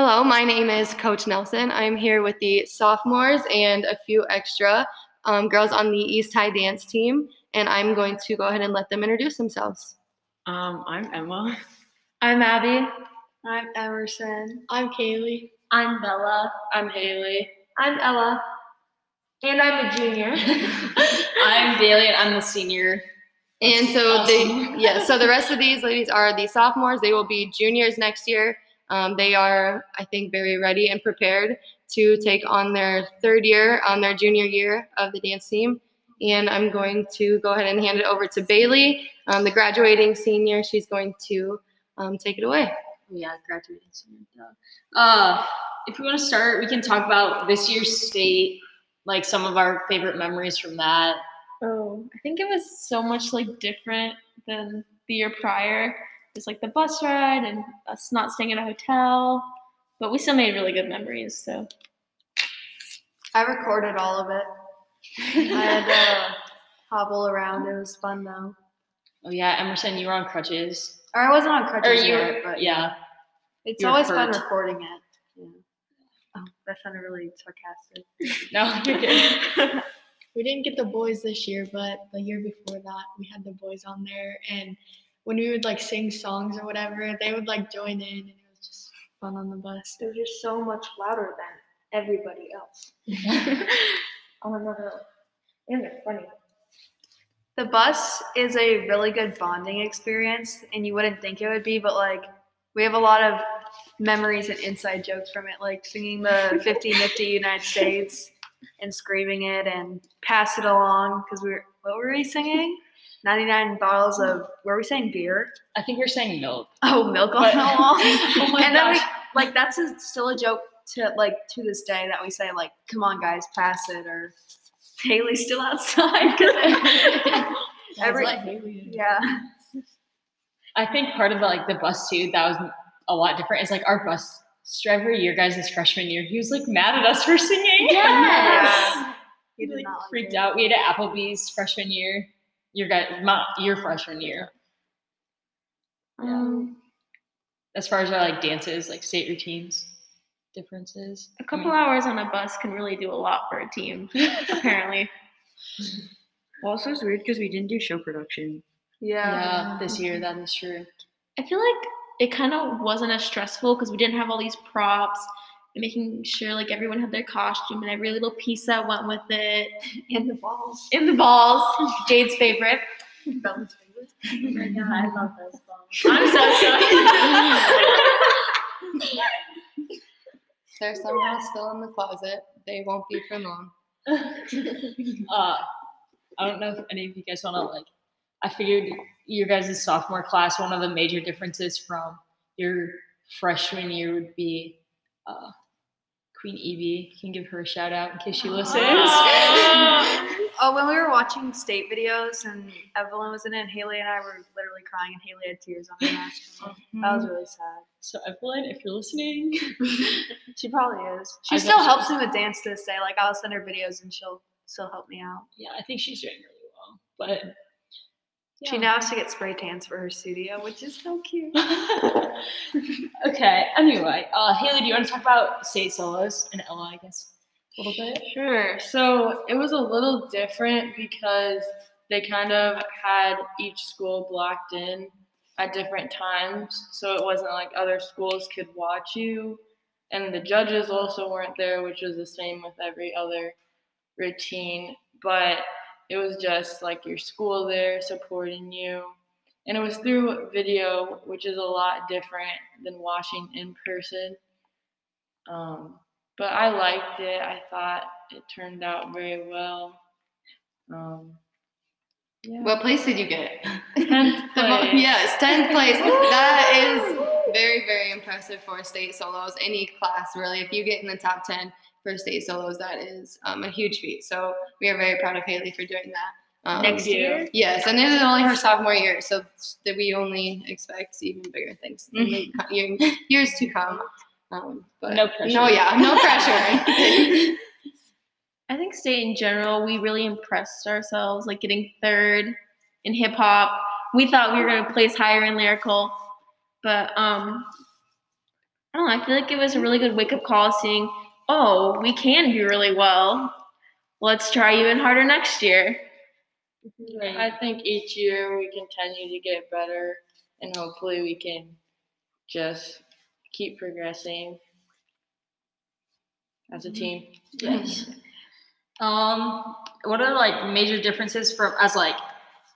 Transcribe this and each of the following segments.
Hello, my name is Coach Nelson. I'm here with the sophomores and a few extra um, girls on the East High dance team, and I'm going to go ahead and let them introduce themselves. Um, I'm Emma. I'm Abby. I'm Emerson. I'm Kaylee. I'm Bella. I'm Haley. I'm Ella. And I'm a junior. I'm Bailey, and I'm the senior. And so Awesome. they, yeah, so the rest of these ladies are the sophomores. They will be juniors next year. Um, they are, I think, very ready and prepared to take on their third year, on their junior year of the dance team. And I'm going to go ahead and hand it over to Bailey, um, the graduating senior. She's going to um, take it away. Yeah, graduating senior. duh. Uh, if we want to start, we can talk about this year's state, like some of our favorite memories from that. oh, I think it was so much like different than the year prior. Just like the bus ride and us not staying in a hotel. But we still made really good memories. So I recorded all of it. I had to hobble around. It was fun though. Oh yeah, Emerson, you were on crutches. Or I wasn't on Or crutches you, yet, but yeah. it's you were always fun recording it. Yeah. Oh, that sounded really sarcastic. No, you're good. We didn't get the boys this year, but the year before that, we had the boys on there. And when we would like sing songs or whatever, they would like join in, and it was just fun on the bus. They're just so much louder than everybody else. On another level. And they're funny. The bus is a really good bonding experience, and you wouldn't think it would be, but like we have a lot of memories and inside jokes from it, like singing the 50 Nifty United States and screaming it and pass it along because we were, what were we singing? 99 bottles of, were we saying beer? I think you're saying milk. Oh, milk on the wall. oh my and then we, like, that's a, still a joke to, like, to this day that we say, like, come on, guys, pass it, or Haley's still outside. Every- yeah. I think part of the, like the bus too that was a lot different is like our bus driver, your guys' this freshman year, he was like mad at us for singing. Yeah. He like, freaked it. out. We had at Applebee's freshman year. Your guys, my, your freshman year. um, As far as our like dances, like state routines, differences. a couple hours on a bus can really do a lot for a team, apparently. Also, it's weird because we didn't do show production. Yeah. Yeah, this year that is true. I feel like it kind of wasn't as stressful because we didn't have all these props and making sure like everyone had their costume and every little piece that went with it. And the balls. In the balls, Jade's favorite. Bella's favorite. Oh I love those songs. I'm so sorry. They're somehow still in the closet. They won't be for long. Uh, I don't know if any of you guys want to like. I figured your guys' sophomore class, one of the major differences from your freshman year would be uh, Queen Evie. You can give her a shout out in case she listens. Oh, when we were watching state videos and Evelyn was in it, and Haley and I were literally crying, and Haley had tears on her mask. Oh, that was hmm. really sad. so Evelyn, if you're listening, She probably is. She I still bet she helps me with dance to this day. Like I'll send her videos, and she'll still help me out. yeah, I think she's doing really well. But She now has to get spray tans for her studio, which is so cute. okay. Anyway, uh, Haley, do you want to talk about state solos and Ella? I guess a little bit. Sure. So it was a little different because they kind of had each school blocked in at different times. So it wasn't like other schools could watch you. And the judges also weren't there, which was the same with every other routine. But it was just like your school there supporting you. And it was through video, which is a lot different than watching in person. Um, but I liked it. I thought it turned out very well. Um, yeah. What place did you get? Tenth place. yes, 10th place. That is very, very impressive for state solos. Any class, really. If you get in the top 10 for state solos, that is um, a huge feat. So we are very proud of Haley for doing that. Um, Next year. Yes, and this is only her sophomore year, so that we only expect even bigger things in the co- years to come. Um, but No pressure. No, yeah, no pressure. I think state in general, we really impressed ourselves, like getting third in hip hop. We thought we were gonna place higher in lyrical, but um, I don't know. I feel like it was a really good wake up call seeing, oh, we can do really well. Let's try even harder next year. I think each year we continue to get better, and hopefully we can just keep progressing as a team. Yes. Um, what are like major differences from as like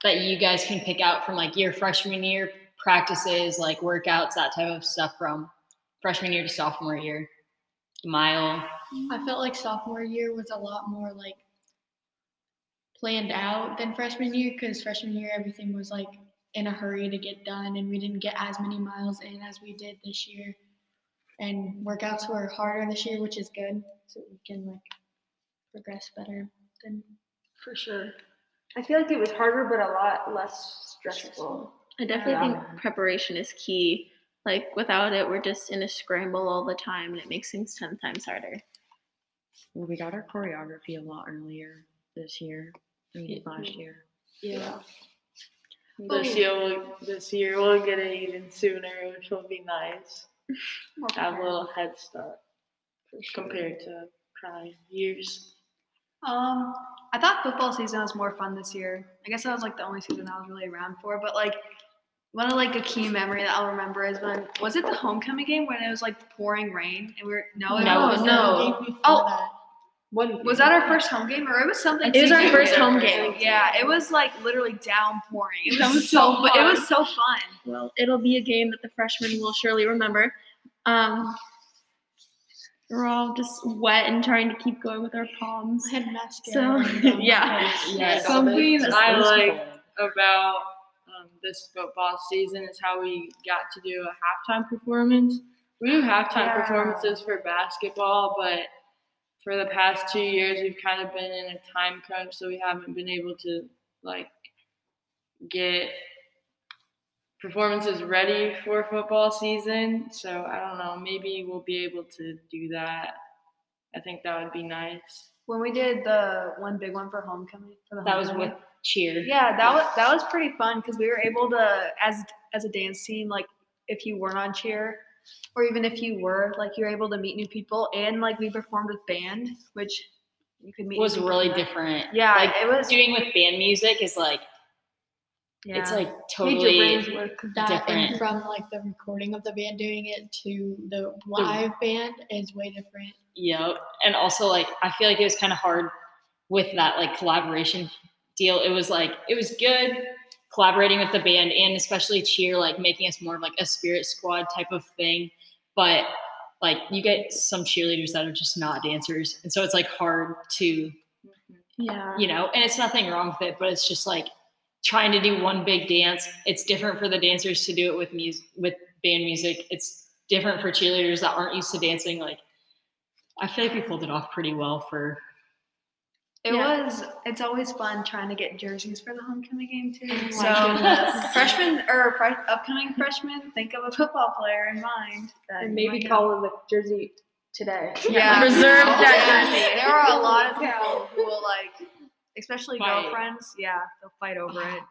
that you guys can pick out from like your freshman year practices, like workouts, that type of stuff from freshman year to sophomore year? Mile. I felt like sophomore year was a lot more like planned out than freshman year because freshman year everything was like in a hurry to get done and we didn't get as many miles in as we did this year. And workouts were harder this year, which is good, so we can like progress better than For sure. I feel like it was harder, but a lot less stressful. I definitely Yeah. think preparation is key. Like without it, we're just in a scramble all the time, and it makes things ten times harder. Well, we got our choreography a lot earlier this year than we did last year. Yeah. This year, we'll, this year we'll get it even sooner, which will be nice. Have a little head start compared to prior years. Um, I thought football season was more fun this year. I guess that was like the only season I was really around for. But like one of like a key memory that I'll remember is when was it the homecoming game when it was like pouring rain and we were no it No, was no. game Oh. that. One was that our first home game or it was something? It was our first home game. Yeah, it was like literally downpouring. It was, was so, so but it fun. was so fun. Well, it'll be a game that the freshmen will surely remember. Um, we're all just wet and trying to keep going with our palms. I had mascara. So, yeah. face. Yeah, Something Just I like about this football season is how we got to do a halftime performance. We do halftime Yeah. performances for basketball, but for the past two years, we've kind of been in a time crunch, so we haven't been able to like get performances ready for football season. So I don't know, maybe we'll be able to do that. I think that would be nice. When we did the one big one for homecoming for the That was with cheer. Yeah, that was that was pretty fun because we were able to as as a dance team, like if you weren't on cheer, or even if you were, like you're able to meet new people, and like we performed with band, which you could meet. Was really from that. different. Yeah, like it was. doing with band music is like Yeah. it's like totally work. That Different. and from like the recording of the band doing it to the live band is way different. Yep. And also like I feel like it was kind of hard with that like collaboration deal. It was like it was good collaborating with the band and especially cheer like making us more of like a spirit squad type of thing. But like you get some cheerleaders that are just not dancers. And so it's like hard to, Yeah. you know, and it's nothing wrong with it, but it's just like trying to do one big dance. It's different for the dancers to do it with music with band music. It's different for cheerleaders that aren't used to dancing. Like I feel like we pulled it off pretty well for It Yeah. was. It's always fun trying to get jerseys for the homecoming game too. Oh my So goodness. freshmen or fre- upcoming freshmen, think of a football player in mind. That And maybe call in the jersey today. Yeah. Reserve Oh, that jersey. There are a lot of people who will like, especially Fight. girlfriends. Yeah, they'll fight over it.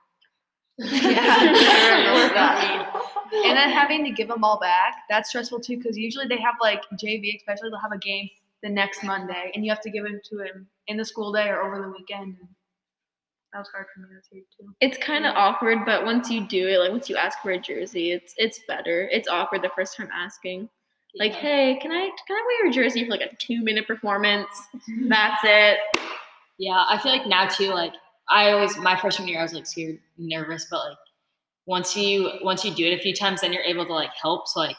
Yeah. and then having to give them all back, that's stressful too. Because usually they have like JV, especially they'll have a game the next Monday, and you have to give them to him in the school day or over the weekend. And that was hard for me this year too. It's kind of awkward, but once you do it, like once you ask for a jersey, it's it's better. It's awkward the first time asking. Like, hey, can I can I wear your jersey for like a two minute performance? Mm-hmm. That's it. Yeah, I feel like now too, like I always my freshman year I was like scared, nervous, but like once you once you do it a few times, then you're able to like help. So like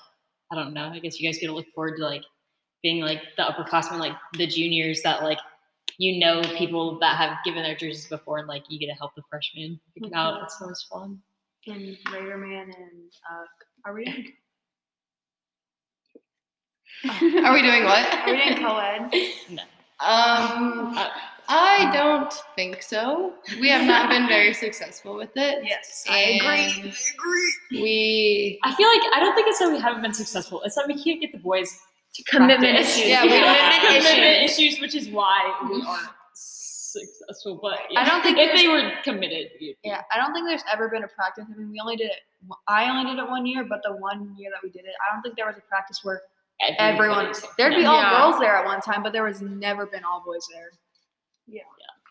I don't know. I guess you guys get to look forward to like being like the upperclassmen, like the juniors that like you know people that have given their jerseys before, and like you get to help the freshmen pick it out. It's always fun. And Raider Man and uh, are we doing, Are we doing what? are we doing co-ed? No. Um, I don't think so. We have not been very successful with it. Yes, I agree. And We I feel like I don't think it's that we haven't been successful. It's that we can't get the boys to Commitment practice. issues. Yeah, we commitment, commitment issues, which is why we mm. aren't successful. But yeah. I don't think if they were committed, be- Yeah, I don't think there's ever been a practice. I mean, we only did it. I only did it one year, but the one year that we did it, I don't think there was a practice where everyone. everybody's- There'd be all Yeah. girls there at one time, but there was never been all boys there. Yeah,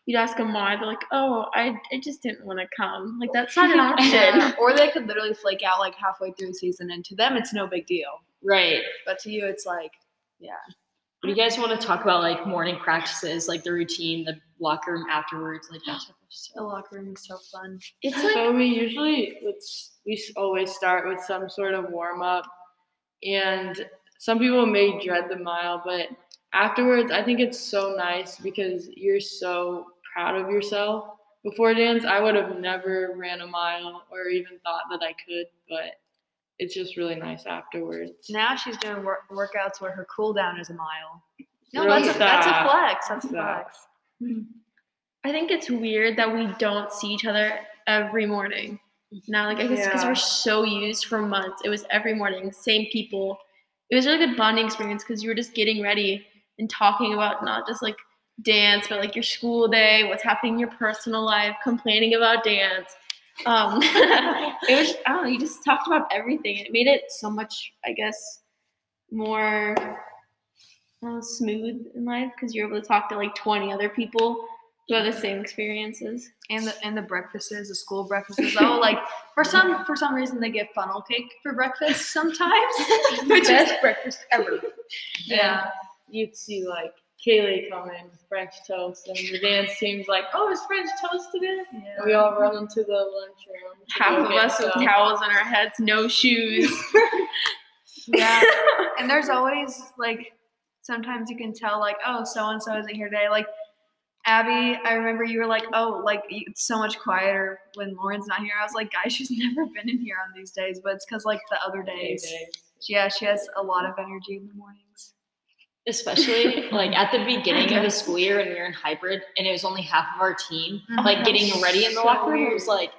you'd ask them why, they're like, "Oh, I, I just didn't want to come." Like that's not an option. Yeah. or they could literally flake out like halfway through the season, and to them, it's no big deal. Right. But to you, it's like, yeah. Do you guys want to talk about like morning practices, like the routine, the locker room afterwards, like that type of The locker room is so fun. It's like So we usually would s- we always start with some sort of warm up, and some people may dread the mile, but afterwards I think it's so nice because you're so proud of yourself. Before dance, I would have never ran a mile or even thought that I could, but it's just really nice afterwards. Now she's doing work- workouts where her cool down is a mile. No, Really? that's a, that's a flex. That's a flex. I think it's weird that we don't see each other every morning. Now, like I guess because Yeah. we're so used for months, it was every morning, same people. It was a really good bonding experience because you were just getting ready and talking about not just like dance, but like your school day, what's happening in your personal life, complaining about dance. Um, it was I don't know, you just talked about everything. It made it so much, I guess, more uh, smooth in life because you're able to talk to like 20 other people who have the same experiences. And the and the breakfasts, the school breakfasts. Oh, like for some for some reason they give funnel cake for breakfast sometimes, which is breakfast ever. Yeah, you'd see like Kaylee come in with French toast, and the dance team's like, "Oh, it's French toast today!" And we all run into the lunchroom. Half of us with towels on our heads, no shoes. yeah. And there's always like sometimes you can tell like oh so and so isn't here today. Like Abby, I remember you were like oh like it's so much quieter when Lauren's not here. I was like guys, she's never been in here on these days, but it's because like the other days. Yeah, she has a lot of energy in the mornings. Especially like at the beginning of the school year when we were in hybrid and it was only half of our team, Mhm. like getting ready in the So locker room, it was like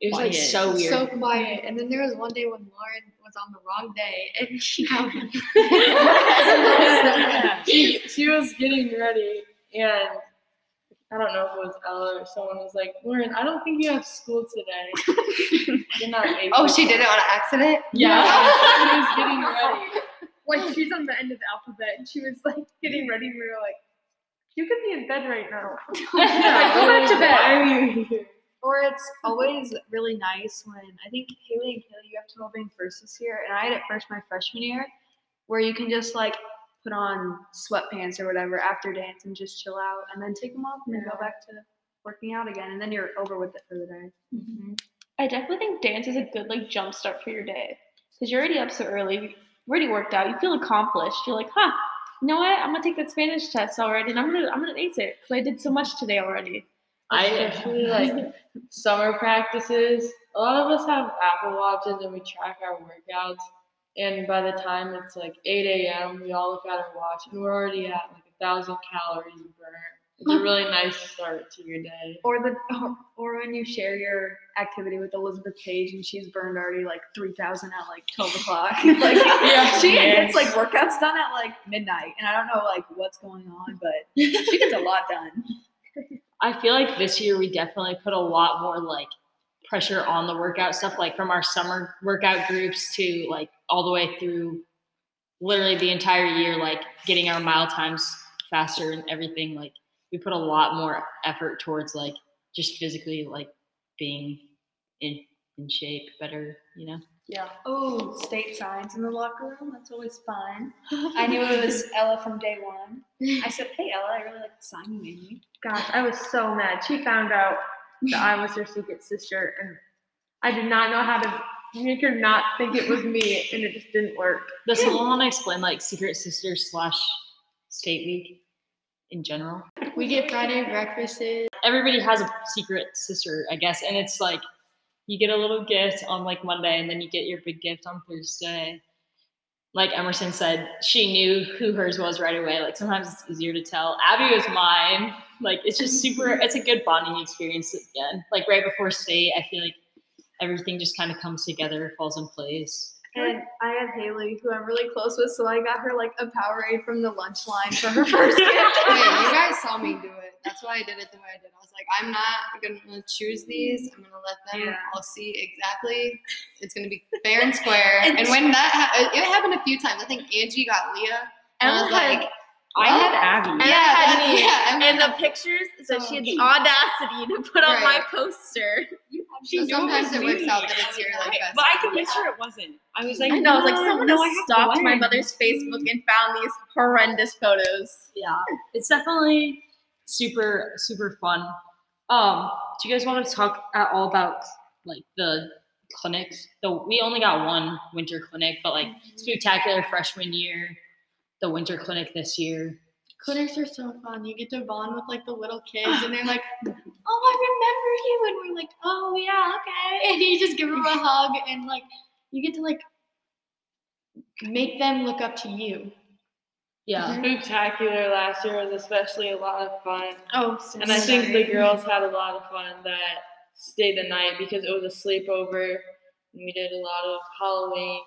it was like so weird. So quiet. And then there was one day when Lauren was on the wrong day and she got she, she was getting ready, and I don't know if it was Ella or someone was like, "Lauren, I don't think you have school today. You're not able." Oh, she did it on accident? Yeah, she was getting ready. Like she's on the end of the alphabet and she was like getting ready and we were like, You could be in bed right now. Yeah, go back to bed. Why are you here? Or it's always really nice when I think Haley and Kaylee, you have 12 being first this year, and I had it first my freshman year, where you can just like put on sweatpants or whatever after dance and just chill out, and then take them off and then go back to working out again, and then you're over with it for the day. Mm-hmm. I definitely think dance is a good like jump start for your day because you're already up so early, you've already worked out, you feel accomplished. You're like, huh, you know what? I'm gonna take that Spanish test already, and I'm gonna I'm gonna ace it because I did so much today already. I especially like summer practices. A lot of us have Apple Watches and we track our workouts. And by the time it's like 8 a.m., we all look at our watch and we're already at like a thousand calories burnt. It's a really nice start to your day. Or the or, or when you share your activity with Elizabeth Page and she's burned already like 3,000 at like 12 o'clock. like Yeah. she Yes. gets like workouts done at like midnight, and I don't know like what's going on, but she gets a lot done. I feel like this year we definitely put a lot more like pressure on the workout stuff, like from our summer workout groups to like all the way through literally the entire year, like getting our mile times faster and everything. Like we put a lot more effort towards like just physically like being in in shape better, you know? Yeah. Oh, state signs in the locker room. That's always fun. I knew it was Ella from day one. I said, "Hey, Ella, I really like the sign you made me." Gosh, I was so mad. She found out that I was her secret sister and I did not know how to make her not think it was me and it just didn't work. Does someone want to explain like Secret Sister slash State Week in general? We get Friday breakfasts. everybody has a secret sister, I guess, and it's like you get a little gift on like Monday, and then you get your big gift on Thursday. Like Emerson said, she knew who hers was right away. Like sometimes it's easier to tell. Abby was mine. Like it's just super. It's a good bonding experience again. Like right before state, I feel like everything just kind of comes together, falls in place. And I have Haley, who I'm really close with, so I got her like a Powerade from the lunch line for her first gift. Wait, you guys saw me do it. That's why I did it the way I did. I was like, I'm not gonna choose these. I'm gonna let them. Yeah. I'll see exactly. It's gonna be fair and square. and when that ha- it happened a few times. I think Angie got Leah. And I was had- like, I had Abby. And Yeah, I had that- me. yeah, Emma and the pictures so so she had the audacity to put on my Right. poster. so sometimes it works out that it's your like best. But I friend. can sure it wasn't. I was like, I know, I was like, someone no, has I stalked my mother's Facebook and found these horrendous photos. Yeah, it's definitely super super fun. Um, do you guys want to talk at all about like the clinics? The we only got one winter clinic, but like spectacular freshman year, the winter clinic this year. Clinics are so fun. You get to bond with like the little kids, and they're like, "Oh, I remember you," and we're like, "Oh yeah, okay," and you just give them a hug, and like you get to like make them look up to you. Yeah, Spectacular last year was especially a lot of fun. Oh, And I think the girls had a lot of fun that stayed the night because it was a sleepover and we did a lot of Halloween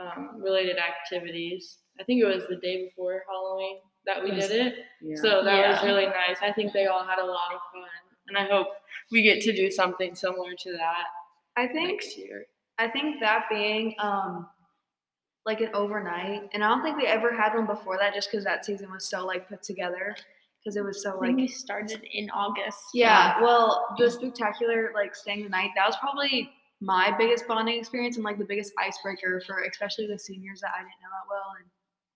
um, related activities. I think it was the day before Halloween that we did it. Yeah. So that was really nice. I think they all had a lot of fun. And I hope we get to do something similar to that I think next year. I think that being um like an overnight, and I don't think we ever had one before that, just because that season was so like put together, because it was so I like think we started in August. yeah. Well, the spectacular like staying the night that was probably my biggest bonding experience and like the biggest icebreaker for especially the seniors that I didn't know that well. And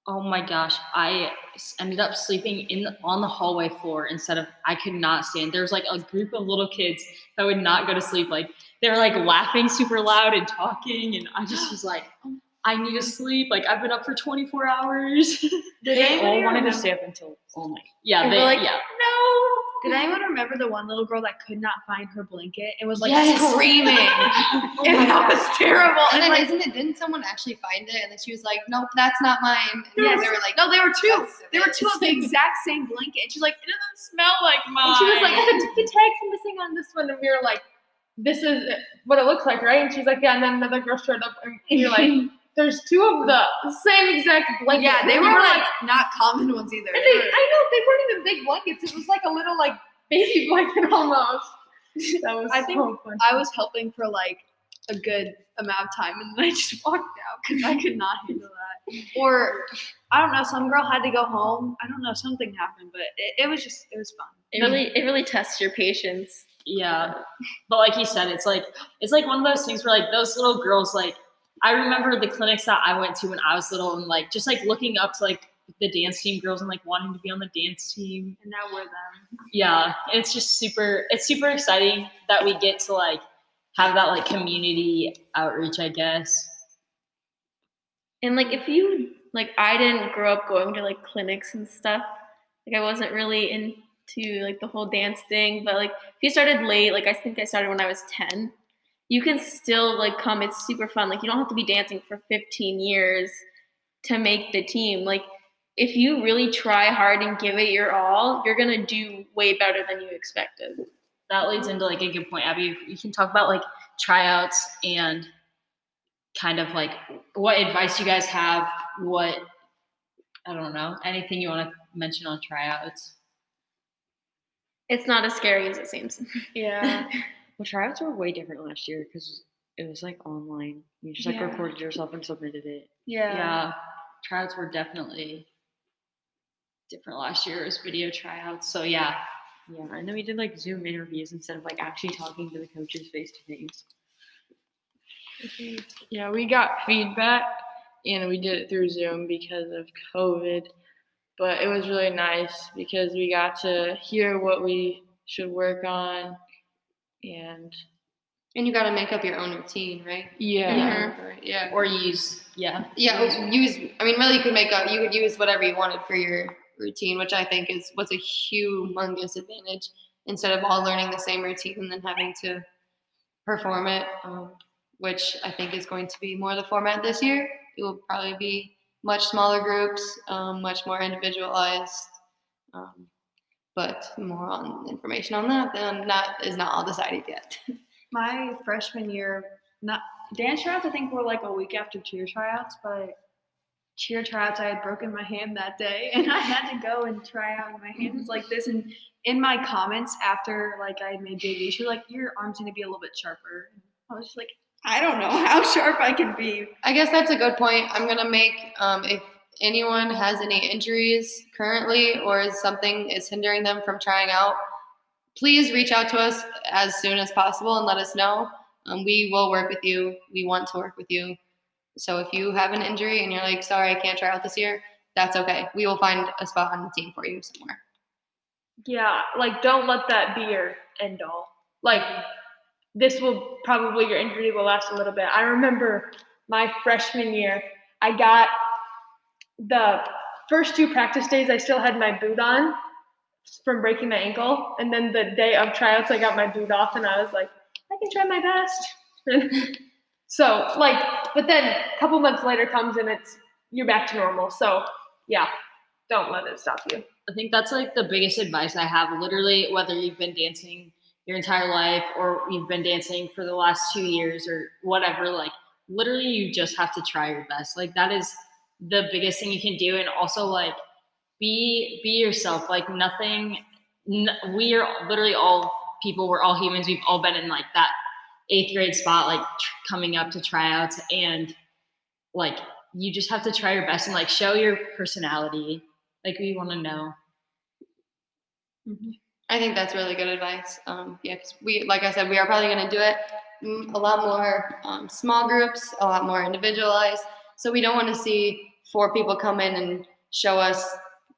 Oh my gosh, I ended up sleeping in the, on the hallway floor instead of I could not stand. There was like a group of little kids that would not go to sleep. Like they were like laughing super loud and talking, and I just was like, oh. I need to sleep. Like I've been up for 24 hours. did They all wanted to stay up until oh all night. yeah, And they we're like, yeah. no. Did anyone mm-hmm. remember the one little girl that could not find her blanket and was like Yes. screaming? Oh and that was terrible. And then like, isn't it? Didn't someone actually find it? And then she was like, "Nope, that's not mine." And Yes. they were like, no, they were two. There were two of the exact same blanket. And she's like, it doesn't smell like mine. And she was like, the, the tag's missing on this one, and we were like, this is what it looks like, right? And she's like, yeah. And then another girl showed up, and you're like, there's two of the same exact blankets. yeah, they And were we like not common ones either. and They they, I know they weren't even big blankets. It was like a little like baby blanket almost. That was I think so fun. I was helping for like a good amount of time, and then I just walked out because I could not handle that. Or I don't know, some girl had to go home. I don't know, something happened, but it, it was just it was fun. It really, it really tests your patience. Yeah, but like you said, it's like it's like one of those things where like those little girls like I remember the clinics that I went to when I was little and like just like looking up to like the dance team girls and like wanting to be on the dance team. And now we're them. Yeah, it's just super. It's super exciting that we get to like have that like community outreach. I guess. And like, if you like, I didn't grow up going to like clinics and stuff. Like, I wasn't really into like the whole dance thing. But like, if you started late, like I think I started when I was ten, you can still like come. It's super fun. Like, you don't have to be dancing for 15 years to make the team. Like, if you really try hard and give it your all, you're gonna do way better than you expected. That leads into like a good point, Abby. You can talk about like tryouts and kind of like what advice you guys have. What I don't know. Anything you want to mention on tryouts? It's not as scary as it seems. Yeah. Well, tryouts were way different last year because it was like online. You just like Yeah. recorded yourself and submitted it. Yeah. yeah, tryouts were definitely different last year. It was video tryouts. So yeah, Yeah, and then we did like Zoom interviews instead of like actually talking to the coaches face to face. Yeah, we got feedback and we did it through Zoom because of COVID. But it was really nice because we got to hear what we should work on and and you got to make up your own routine, right? yeah. Yeah. or use yeah. Yeah, use. I mean, really, you could make up. You could use whatever you wanted for your routine, which I think is was a humongous advantage. Instead of all learning the same routine and then having to perform it, um, which I think is going to be more the format this year. It will probably be much smaller groups, um, much more individualized. Um, but more on information on that. Then that is not all decided yet. My freshman year, not dance tryouts, I think were like a week after cheer tryouts, but cheer tryouts, I had broken my hand that day, and I had to go and try out. And my hand was like this, and in my comments after like I made JV, she was like, "Your arm's gonna be a little bit sharper." I was just like, I don't know how sharp I can be. I guess that's a good point. I'm gonna make um, if anyone has any injuries currently or is something is hindering them from trying out, please reach out to us as soon as possible and let us know. Um, we will work with you. We want to work with you. So if you have an injury and you're like, sorry, I can't try out this year, that's okay. We will find a spot on the team for you somewhere. Yeah, like don't let that be your end all. Like this will probably your injury will last a little bit. I remember my freshman year, I got the first two practice days I still had my boot on from breaking my ankle, and then the day of tryouts I got my boot off and I was like, I can try my best. so like, but then a couple months later comes and it's you're back to normal. So yeah, don't let it stop you. I think that's like the biggest advice I have. Literally, whether you've been dancing your entire life or you've been dancing for the last two years or whatever, like literally, you just have to try your best. Like that is the biggest thing you can do, and also like be be yourself. Like nothing. N- we are literally all people. We're all humans. We've all been in like that eighth grade spot, like tr- coming up to tryouts, and like you just have to try your best and like show your personality. Like we want to know. I think that's really good advice. Um, yeah, 'cause we, like I said, we are probably going to do it mm, a lot more um, small groups, a lot more individualized. So we don't want to see four people come in and show us,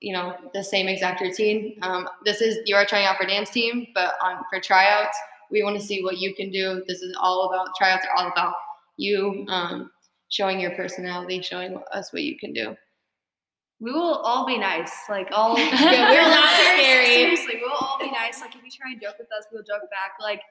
you know, the same exact routine. Um, this is you are trying out for dance team, but on for tryouts, we want to see what you can do. This is all about tryouts are all about you um, showing your personality, showing us what you can do. We will all be nice. Like all Yeah, we're not scary. Seriously, we'll all be nice. Like if you try and joke with us, we'll joke back. Like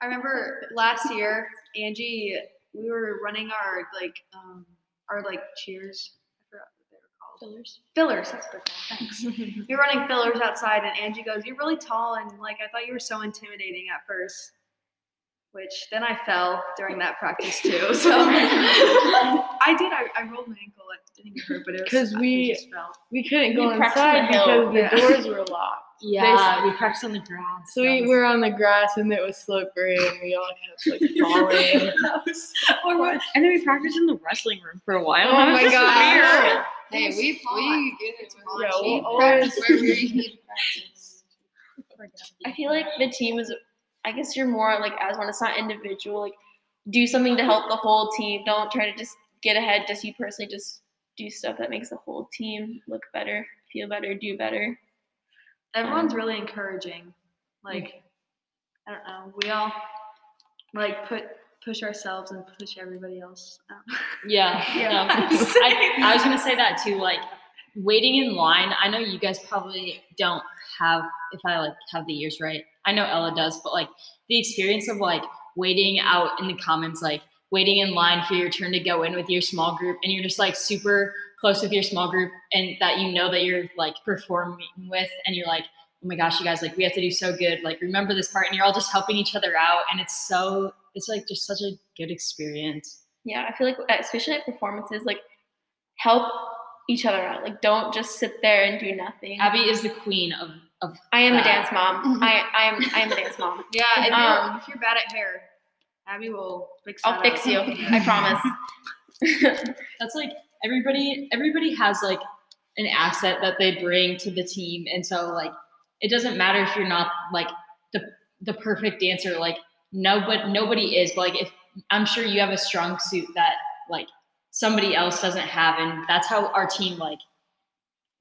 I remember last year, Angie, we were running our like um our like cheers. I forgot what they were called. Fillers. Fillers. That's perfect. Thanks. we were running fillers outside, and Angie goes, "You're really tall, and like I thought you were so intimidating at first. Which then I fell during that practice too. So I did. I, I rolled my ankle. It didn't get hurt, but it was 'Cause I we- just fell. We couldn't go practiced on inside because the yeah. doors were locked. Yeah, we practiced on the grass. So we were on the grass and it was slippery and we all kept like falling. Or, what. and then we practiced in the wrestling room for a while. Oh It was my God. weird. Hey, It's we hot. we get it. It's hot. Yeah, We we'll practice where we need practice. I feel like the team is. I guess you're more like as one. It's not individual. Like do something to help the whole team. Don't try to just get ahead. Just you personally. Just do stuff that makes the whole team look better, feel better, do better. Everyone's really encouraging. Like, I don't know. We all like put push ourselves and push everybody else. out. Yeah. Yeah. um, I, I was gonna say that too. Like waiting in line. I know you guys probably don't have. If I like have the years right, I know Ella does. But like the experience of like waiting out in the comments, like waiting in line for your turn to go in with your small group, and you're just like super close with your small group, and that you know that you're like performing with, and you're like. Oh my gosh, you guys! Like we have to do so good. Like remember this part, and you're all just helping each other out, and it's so it's like just such a good experience. Yeah, I feel like especially at performances, like help each other out. Like don't just sit there and do nothing. Abby is the queen of of I am a dance mom. I I am I am a dance mom. yeah, if, Um, you're, if you're bad at hair, Abby will fix. I'll fix up. you. I promise. that's like everybody everybody has like an asset that they bring to the team. And so like it doesn't matter if you're not like the the perfect dancer like nobody nobody is. But like if i'm sure you have a strong suit that like somebody else doesn't have and that's how our team like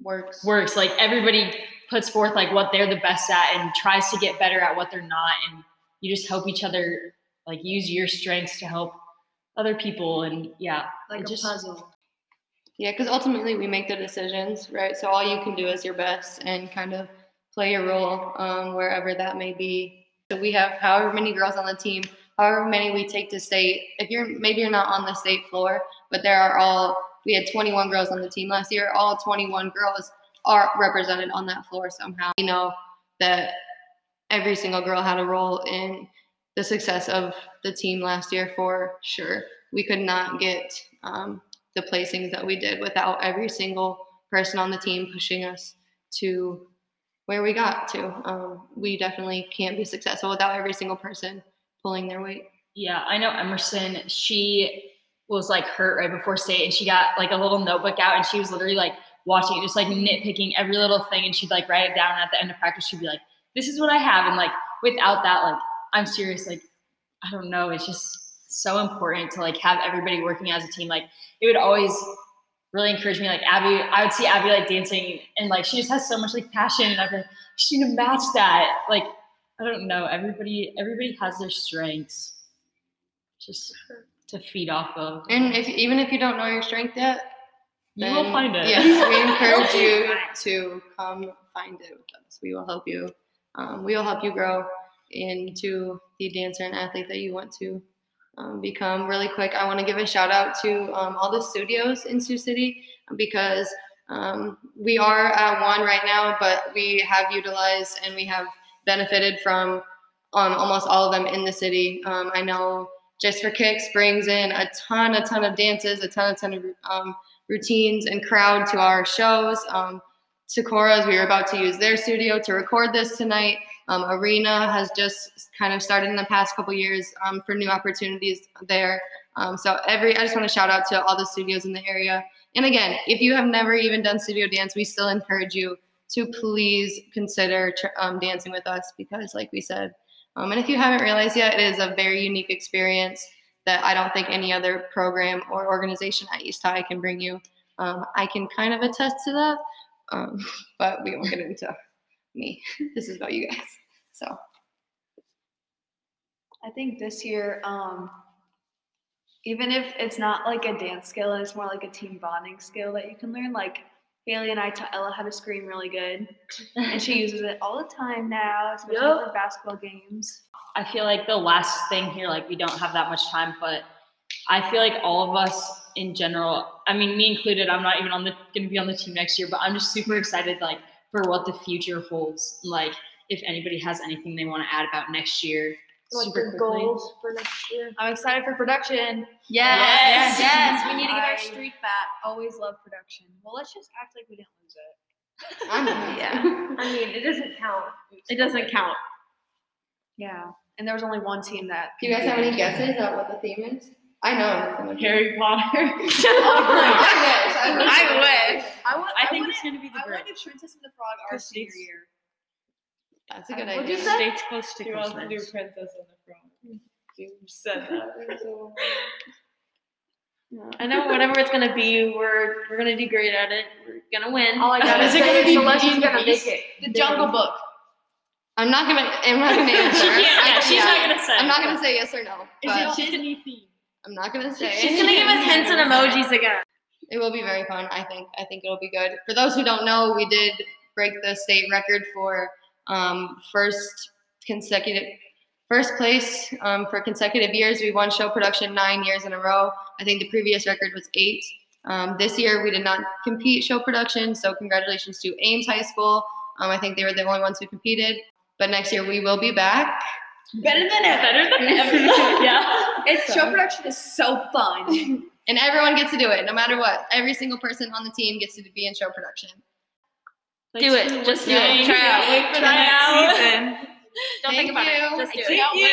Works. works. Like everybody puts forth like what they're the best at and tries to get better at what they're not. And you just help each other like use your strengths to help other people. And yeah like a just- puzzle. Yeah, because ultimately we make the decisions, right? So all you can do is your best and kind of play your role um, wherever that may be. So we have however many girls on the team, however many we take to state. If you're maybe you're not on the state floor, but there are all we had 21 girls on the team last year. All 21 girls are represented on that floor somehow. We know that every single girl had a role in the success of the team last year for sure. we could not get um, the placings that we did without every single person on the team pushing us to where we got to. Um, we definitely can't be successful without every single person pulling their weight. Yeah, I know Emerson. She was like hurt right before state, and she got like a little notebook out, and she was literally like watching it, just like nitpicking every little thing, and she'd like write it down. And at the end of practice, she'd be like, "This is what I have," and like without that, like I'm serious, like I don't know, it's just so important to like have everybody working as a team. Like it would always really encourage me. Like Abby, I would see Abby like dancing, and like she just has so much like passion, and I'd be like, she need to match that. Like I don't know, everybody everybody has their strengths, just to feed off of. And if even if you don't know your strength yet, You will find it. Yes, we encourage you to come find it with us. We will help you. Um, we will help you grow into the dancer and athlete that you want to um, become. Really quick, I want to give a shout out to um, all the studios in Sioux City because um, we are at one right now, but we have utilized and we have benefited from um, almost all of them in the city. Um, I know Just for Kicks brings in a ton, a ton of dances, a ton, a ton of um, routines and crowd to our shows. Sakura's, we were about to use their studio to record this tonight. Um, Arena has just kind of started in the past couple years um, for new opportunities there. Um, so every, I just want to shout out to all the studios in the area. And again, if you have never even done studio dance, we still encourage you to please consider um, dancing with us because, like we said, um, and if you haven't realized yet, it is a very unique experience that I don't think any other program or organization at East High can bring you. Um, I can kind of attest to that, but we won't get into me. This is about you guys. So I think this year, um, even if it's not like a dance skill it's more like a team bonding skill that you can learn, like Haley and I taught Ella how to scream really good, and she uses it all the time now, especially Yep. for basketball games. I feel like the last thing here, like we don't have that much time, but I feel like all of us in general, I mean, me included, I'm not even on the gonna be on the team next year, but I'm just super excited like for what the future holds. Like if anybody has anything they want to add about next year. Like super your quickly. goals for next year. I'm excited for production. Yes. yes, yes. We need to get our I- streak back. Always love production. Well, let's just act like we didn't lose it. I'm Yeah. I mean, it doesn't count. It doesn't count. Yeah, and there was only one team that. Do you guys have any guesses at what the theme is? I know. it's Harry Potter. Oh I wish. I wish. I wish. I want. I think want it's gonna be the I want Grinch. to Princess and the Frog our senior year. That's a good What'd idea. you say? States close to She wants to do Princess and the Frog. You said that. so- I know whatever it's gonna be, we're we're gonna do great at it. We're gonna win. All I gotta Is it say gonna be Celeste's Beauty gonna and make the it. The Jungle Book. I'm not gonna. I'm not gonna answer. Yeah, yeah, I- she's not gonna say. I'm not gonna say yes or no. Is it Disney themed? I'm not gonna say. She's gonna give us hints and emojis again. It will be very fun. I think. I think it'll be good. For those who don't know, we did break the state record for um, first consecutive first place um, for consecutive years. We won show production nine years in a row. I think the previous record was eight. Um, this year we did not compete show production, so congratulations to Ames High School. Um, I think they were the only ones who competed. But next year we will be back. Better than ever. Better than ever. yeah. It's show production is so fun. And everyone gets to do it, no matter what. Every single person on the team gets to be in show production. Do it. Just do it. Try out. Wait for the next out. season. Don't Thank think about you. it. Just do Thank it. you.